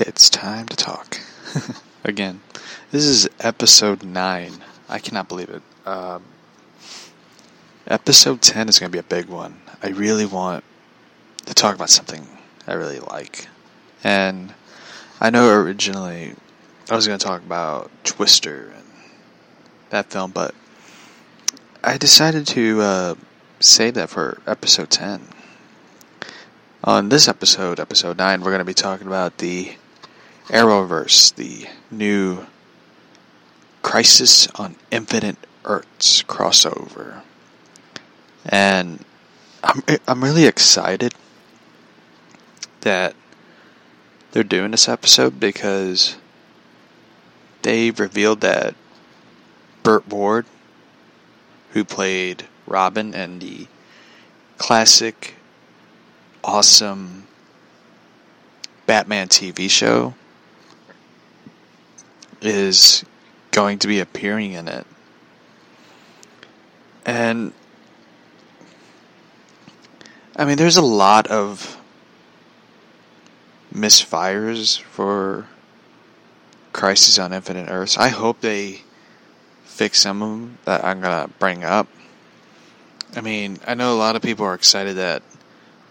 It's time to talk. Again, this is episode 9. I cannot believe it. Um, episode 10 is going to be a big one. I really want to talk about something I really like. And I know originally I was going to talk about Twister and that film, but I decided to uh, save that for episode 10. On this episode, episode 9, we're going to be talking about the Arrowverse, the new Crisis on Infinite Earths crossover. And I'm I'm really excited that they're doing this episode because they revealed that Burt Ward, who played Robin in the classic awesome Batman TV show is going to be appearing in it. And I mean, there's a lot of misfires for Crisis on Infinite Earths. I hope they fix some of them that I'm gonna bring up. I mean, I know a lot of people are excited that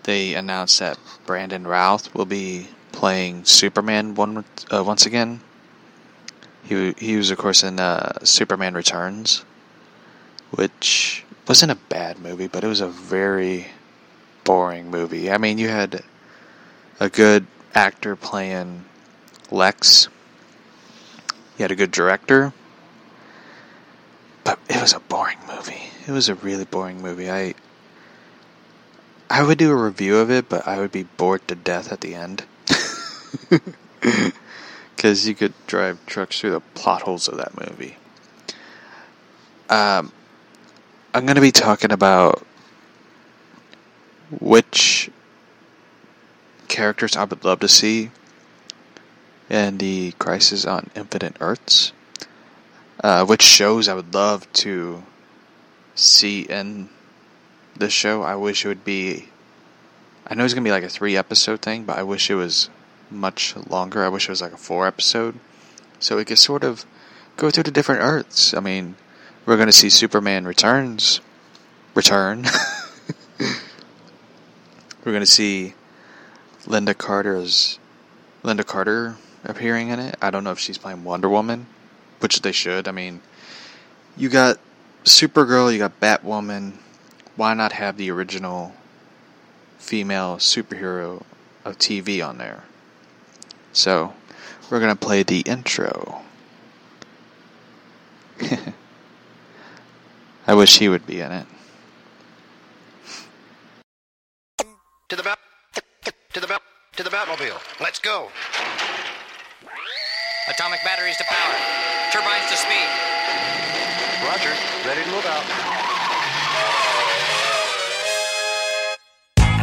they announced that Brandon Routh will be playing Superman one uh, once again. He he was of course in uh, Superman Returns, which wasn't a bad movie, but it was a very boring movie. I mean, you had a good actor playing Lex. You had a good director, but it was a boring movie. It was a really boring movie. I I would do a review of it, but I would be bored to death at the end. Because you could drive trucks through the plot holes of that movie. Um, I'm going to be talking about which characters I would love to see in the Crisis on Infinite Earths. Uh, which shows I would love to see in the show. I wish it would be. I know it's gonna be like a three episode thing, but I wish it was much longer. I wish it was like a four episode, so we could sort of go through the different Earths. I mean, we're gonna see Superman returns, return. we're gonna see Lynda Carter's Lynda Carter appearing in it. I don't know if she's playing Wonder Woman, which they should. I mean, you got Supergirl, you got Batwoman, why not have the original female superhero of TV on there? So, we're going to play the intro. I wish he would be in it. To the bat, to the bat, to the Batmobile. Let's go. Atomic batteries to power. Turbines to speed. Roger. Ready to move out.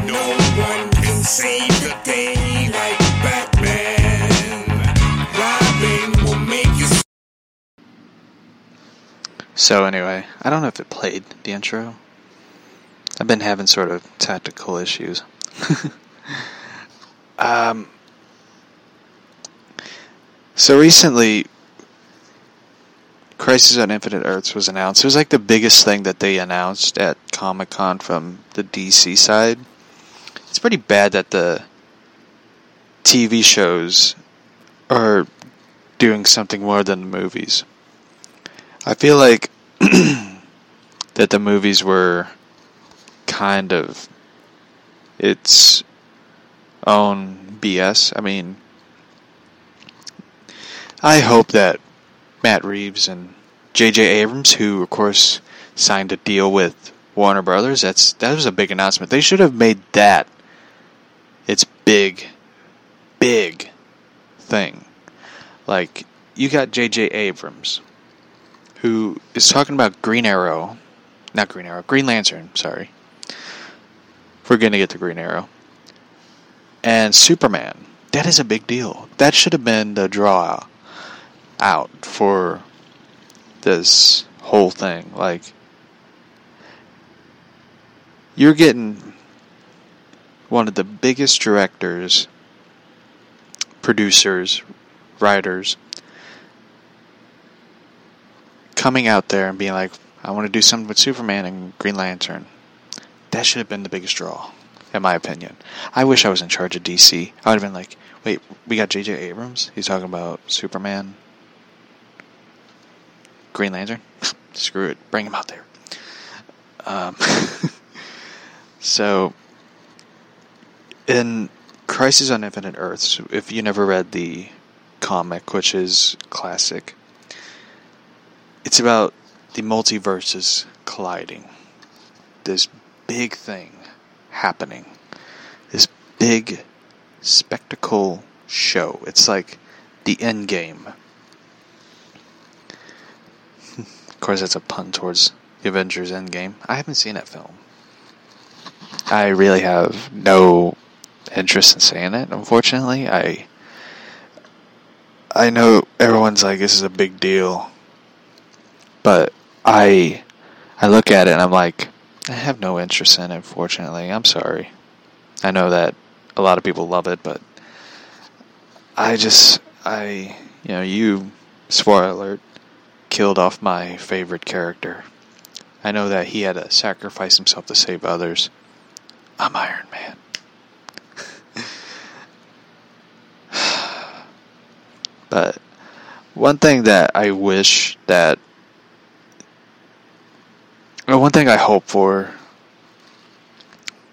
No one can save the day So, anyway, I don't know if it played the intro. I've been having sort of tactical issues. um, so recently, Crisis on Infinite Earths was announced. It was like the biggest thing that they announced at Comic Con from the DC side. It's pretty bad that the TV shows are doing something more than the movies. I feel like that the movies were kind of its own BS. I mean, I hope that Matt Reeves and J.J. Abrams, who of course signed a deal with Warner Brothers, that's that was a big announcement. They should have made that its big, big thing. Like you got J.J. Abrams, who is talking about Green Arrow, not Green Arrow, Green Lantern. Sorry, we're gonna get to Green Arrow and Superman. That is a big deal. That should have been the draw out for this whole thing. Like, you're getting one of the biggest directors producers, writers coming out there and being like, I want to do something with Superman and Green Lantern. That should have been the biggest draw, in my opinion. I wish I was in charge of DC. I would have been like, wait, we got J.J. Abrams? He's talking about Superman, Green Lantern? Screw it. Bring him out there. Um, so, in Crisis on Infinite Earths, if you never read the comic, which is classic, it's about the multiverses colliding. This big thing happening. This big spectacle show. It's like the end game. of course, that's a pun towards the Avengers Endgame. I haven't seen that film. I really have no interest in seeing it. Unfortunately, I I know everyone's like this is a big deal, I I look at it and I'm like I have no interest in it. Unfortunately, I'm sorry. I know that a lot of people love it, but I just I you know you spoiler alert killed off my favorite character. I know that he had to sacrifice himself to save others. I'm Iron Man. but one thing that I wish that one thing I hope for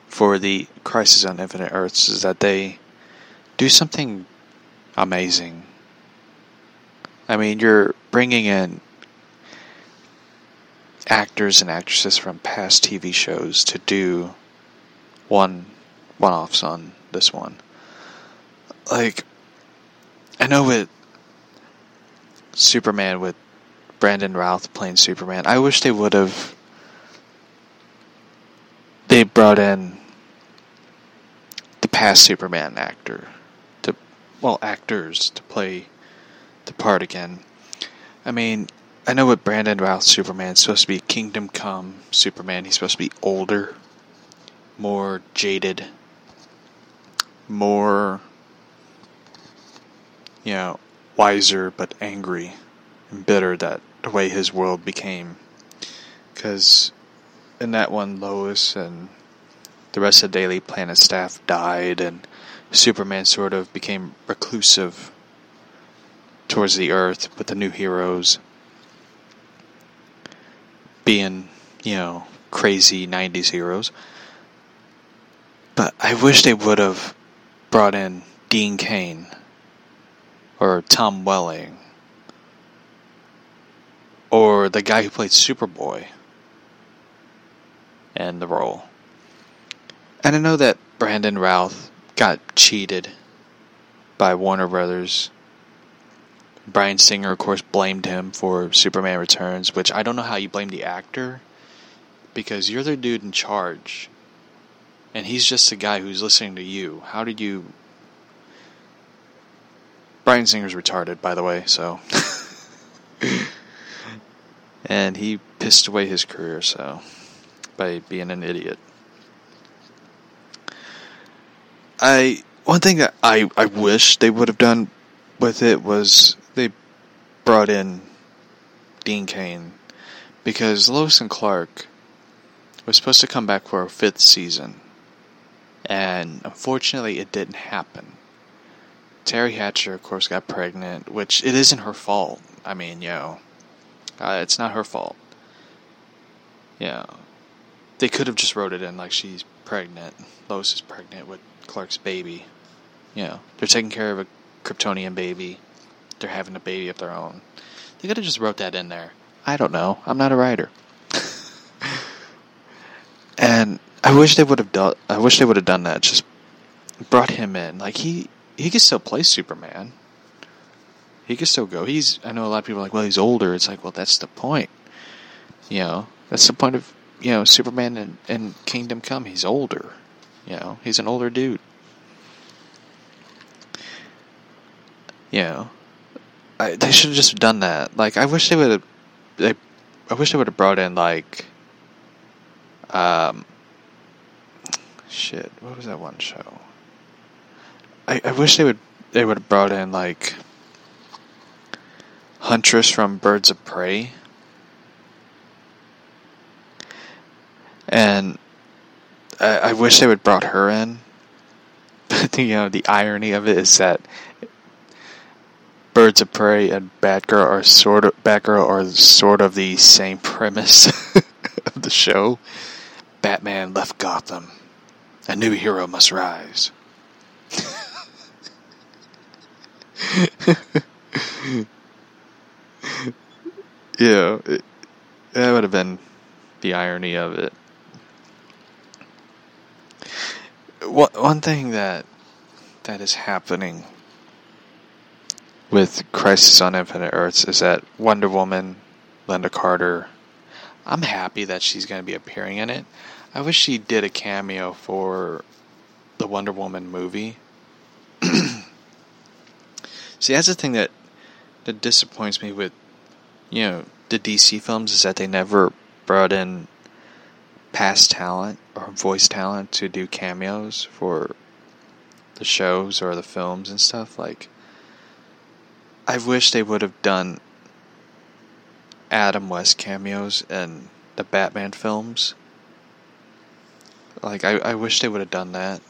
for the Crisis on Infinite Earths is that they do something amazing. I mean, you're bringing in actors and actresses from past TV shows to do one one offs on this one. Like I know with Superman with Brandon Routh playing Superman, I wish they would have they brought in the past Superman actor to well actors to play the part again. I mean, I know what Brandon Routh Superman, it's supposed to be Kingdom Come Superman. He's supposed to be older, more jaded, more, you know, wiser but angry and bitter that the way his world became. Because in that one, Lois and the rest of the Daily Planet staff died, and Superman sort of became reclusive towards the Earth with the new heroes being, you know, crazy 90s heroes. But I wish they would have brought in Dean Cain or Tom Welling or the guy who played Superboy in the role. And I know that Brandon Routh got cheated by Warner Brothers. Bryan Singer, of course, blamed him for Superman Returns, which I don't know how you blame the actor because you're the dude in charge. And he's just a guy who's listening to you. How did you. Bryan Singer's retarded, by the way, so. and he pissed away his career, so. By being an idiot. I. One thing that I, I wish they would have done with it was they brought in Dean Cain because Lois and Clark was supposed to come back for a fifth season, and unfortunately, it didn't happen. Teri Hatcher, of course, got pregnant, which it isn't her fault. I mean, you know, uh, it's not her fault. Yeah, they could have just wrote it in like she's pregnant. Lois is pregnant with Clark's baby. You know, they're taking care of a Kryptonian baby. They're having a baby of their own. They could have just wrote that in there. I don't know. I'm not a writer. and I wish they would have done. I wish they would have done that. Just brought him in. Like he he could still play Superman. He could still go. He's. I know a lot of people are like, well, he's older. It's like, well, that's the point. You know, that's the point of you know Superman and, and Kingdom Come. He's older. You know, he's an older dude. You know, I, they should have just done that. Like, I wish they would have. They, I wish they would have brought in like, um, shit. What was that one show? I, I wish they would they would have brought in like Huntress from Birds of Prey. And I, I wish they would brought her in. But you know, the irony of it is that Birds of Prey and Batgirl are sort of Batgirl are sort of the same premise of the show. Batman left Gotham. A new hero must rise. yeah, it, that would have been the irony of it. One thing that that is happening with Crisis on Infinite Earths is that Wonder Woman, Lynda Carter, I'm happy that she's going to be appearing in it. I wish she did a cameo for the Wonder Woman movie. See, that's the thing that that disappoints me with you know the DC films is that they never brought in past talent voice talent to do cameos for the shows or the films and stuff like I wish they would have done Adam West cameos in the Batman films. Like I, I wish they would have done that.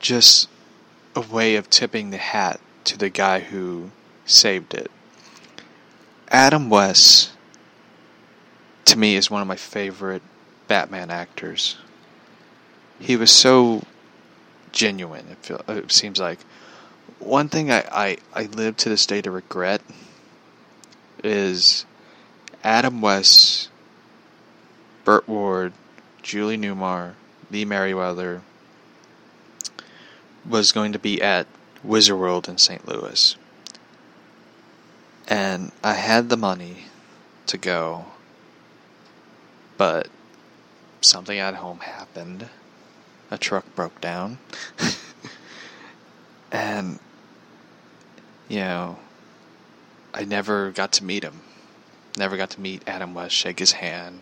Just a way of tipping the hat to the guy who saved it. Adam West to me is one of my favorite Batman actors. He was so genuine. It, feel, it seems like one thing I, I, I live to this day to regret is Adam West, Burt Ward, Julie Newmar, Lee Meriwether was going to be at Wizard World in St. Louis. And I had the money to go, but something at home happened. A truck broke down. and, you know, I never got to meet him. Never got to meet Adam West, shake his hand.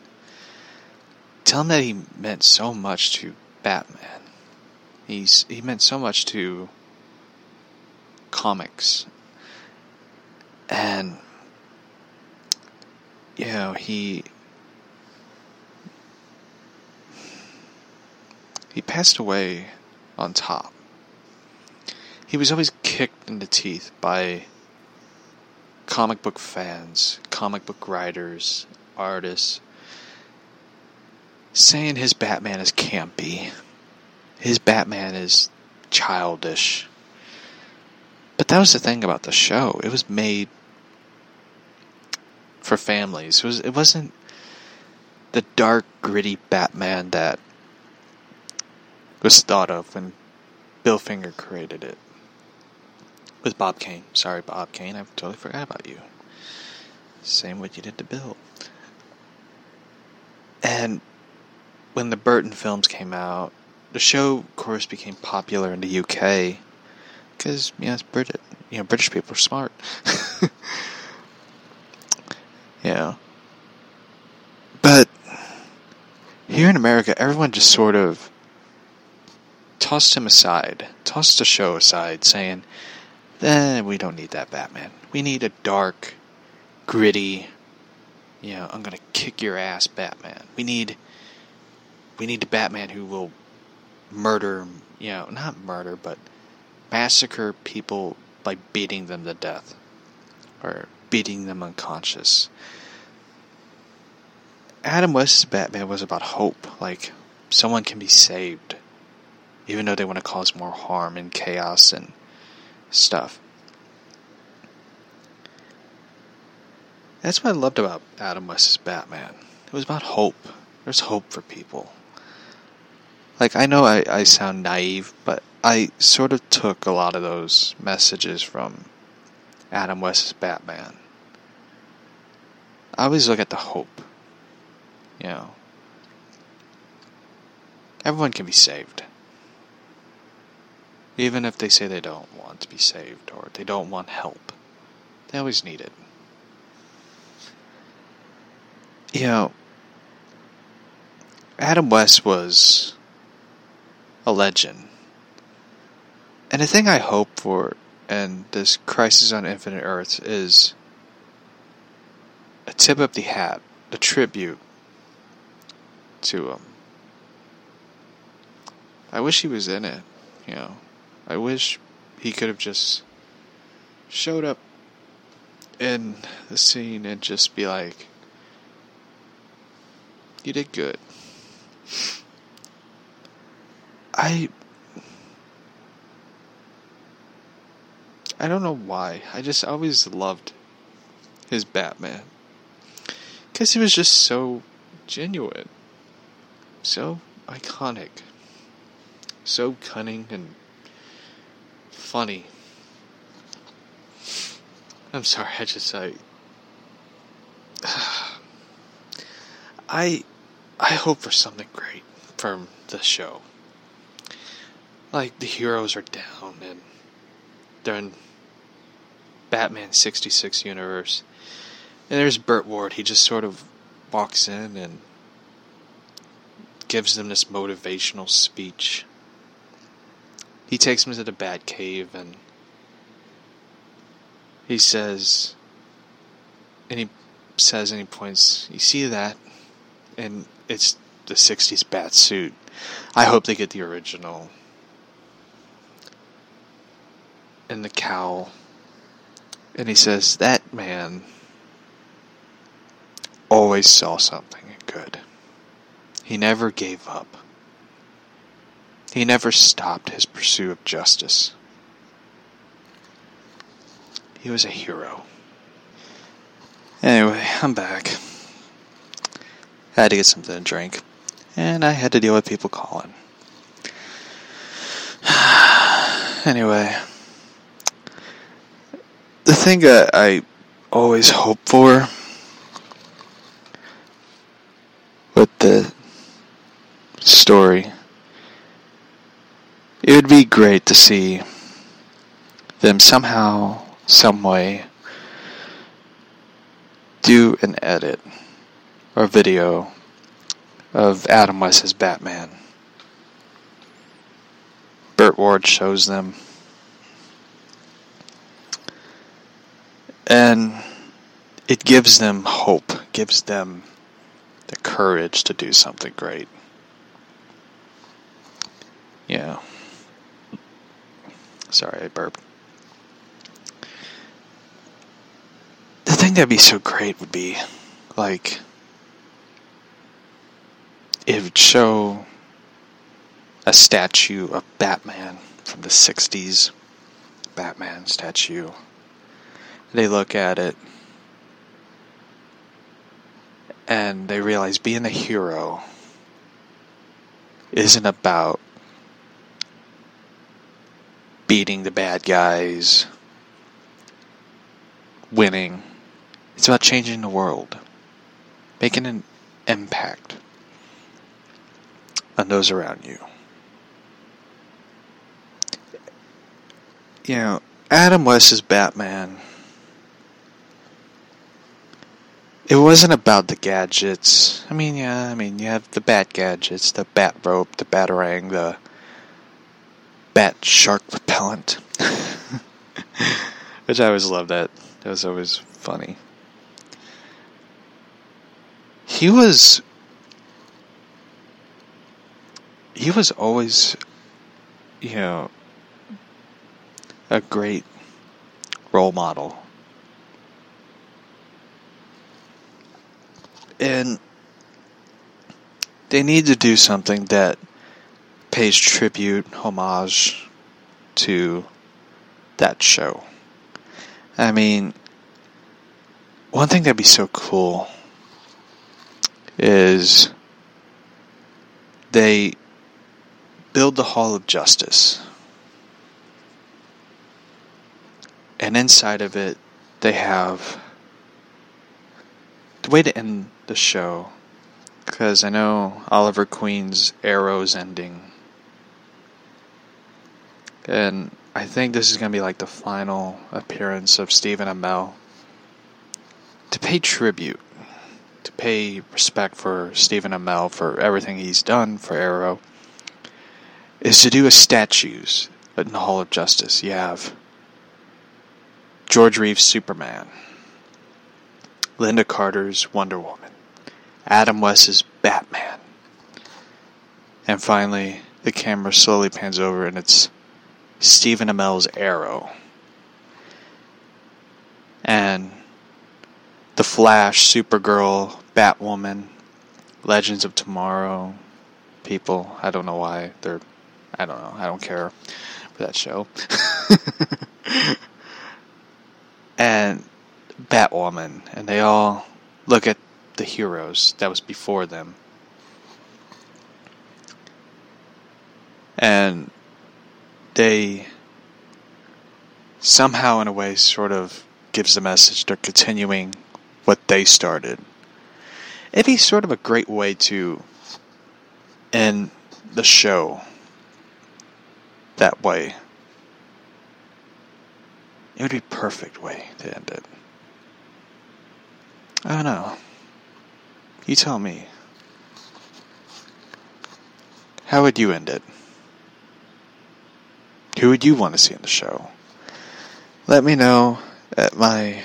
Tell him that he meant so much to Batman. He's he meant so much to comics. And you know, he he passed away on top. He was always kicked in the teeth by comic book fans, comic book writers, artists, saying his Batman is campy. His Batman is childish. But that was the thing about the show. It was made for families. It was it wasn't the dark, gritty Batman that was thought of when Bill Finger created it. With Bob Kane. Sorry, Bob Kane, I totally forgot about you. Same what you did to Bill. And when the Burton films came out, the show, of course, became popular in the UK because you know it's British. You know, British people are smart. yeah, but here in America, everyone just sort of tossed him aside, tossed the show aside, saying, "Then we don't need that Batman. We need a dark, gritty, you know, I'm gonna kick your ass Batman. We need, we need a Batman who will murder, you know, not murder, but massacre people by beating them to death or beating them unconscious. Adam West's Batman was about hope, like someone can be saved, even though they want to cause more harm and chaos and stuff. That's what I loved about Adam West's Batman. It was about hope. There's hope for people. Like, I know I, I sound naive, but I sort of took a lot of those messages from Adam West's Batman. I always look at the hope. You know, everyone can be saved. Even if they say they don't want to be saved or they don't want help, they always need it. You know, Adam West was a legend. And the thing I hope for in this Crisis on Infinite Earths is a tip of the hat, a tribute to him. I wish he was in it, you know. I wish he could have just showed up in the scene and just be like, You did good. I. I don't know why. I just always loved his Batman. Because he was just so genuine. So iconic. So cunning and funny. I'm sorry, I just I I I hope for something great from the show. Like the heroes are down and they're in Batman 66 universe. And there's Burt Ward. He just sort of walks in and gives them this motivational speech. He takes them to the Batcave and he says, and he says, and he points, you see that? And it's the 60s bat suit. I hope they get the original. And the cowl. And he says, that man always saw something good. He never gave up. He never stopped his pursuit of justice. He was a hero. Anyway, I'm back. I had to get something to drink, and I had to deal with people calling. anyway, the thing that I always hope for with the story, it would be great to see them somehow, some way, do an edit or video of Adam West's Batman. Burt Ward shows them. And it gives them hope, gives them the courage to do something great. Yeah. Sorry, I burped. The thing that'd be so great would be, like, it would show a statue of Batman from the 60s. Batman statue. They look at it and they realize being a hero isn't about beating the bad guys, winning. It's about changing the world, making an impact on those around you. You know, Adam West's Batman. It wasn't about the gadgets. I mean, yeah, I mean, you have the bat gadgets, the bat rope, the batarang, the bat shark repellent. Which I always loved that. That was always funny. He was he was always you know a great role model. And they need to do something that pays tribute, homage to that show. I mean, one thing that'd be so cool is they build the Hall of Justice. And inside of it, they have the way to end the show. Because I know Oliver Queen's Arrow's ending. And I think this is going to be like the final appearance of Stephen Amell. To pay tribute, to pay respect for Stephen Amell for everything he's done for Arrow, is to do a statues in the Hall of Justice, you have George Reeves' Superman, Lynda Carter's Wonder Woman, Adam West's Batman, and finally the camera slowly pans over and it's Stephen Amell's Arrow. And The Flash, Supergirl, Batwoman, Legends of Tomorrow, people. I don't know why they're. I don't know. I don't care for that show. and Batwoman, and they all look at the heroes that was before them. And they somehow, in a way, sort of gives the message they're continuing what they started. It'd be sort of a great way to end the show that way. It would be perfect way to end it. I don't know. You tell me. How would you end it? Who would you want to see in the show? Let me know at my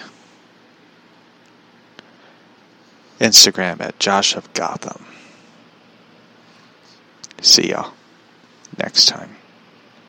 Instagram at Josh of Gotham. See y'all next time.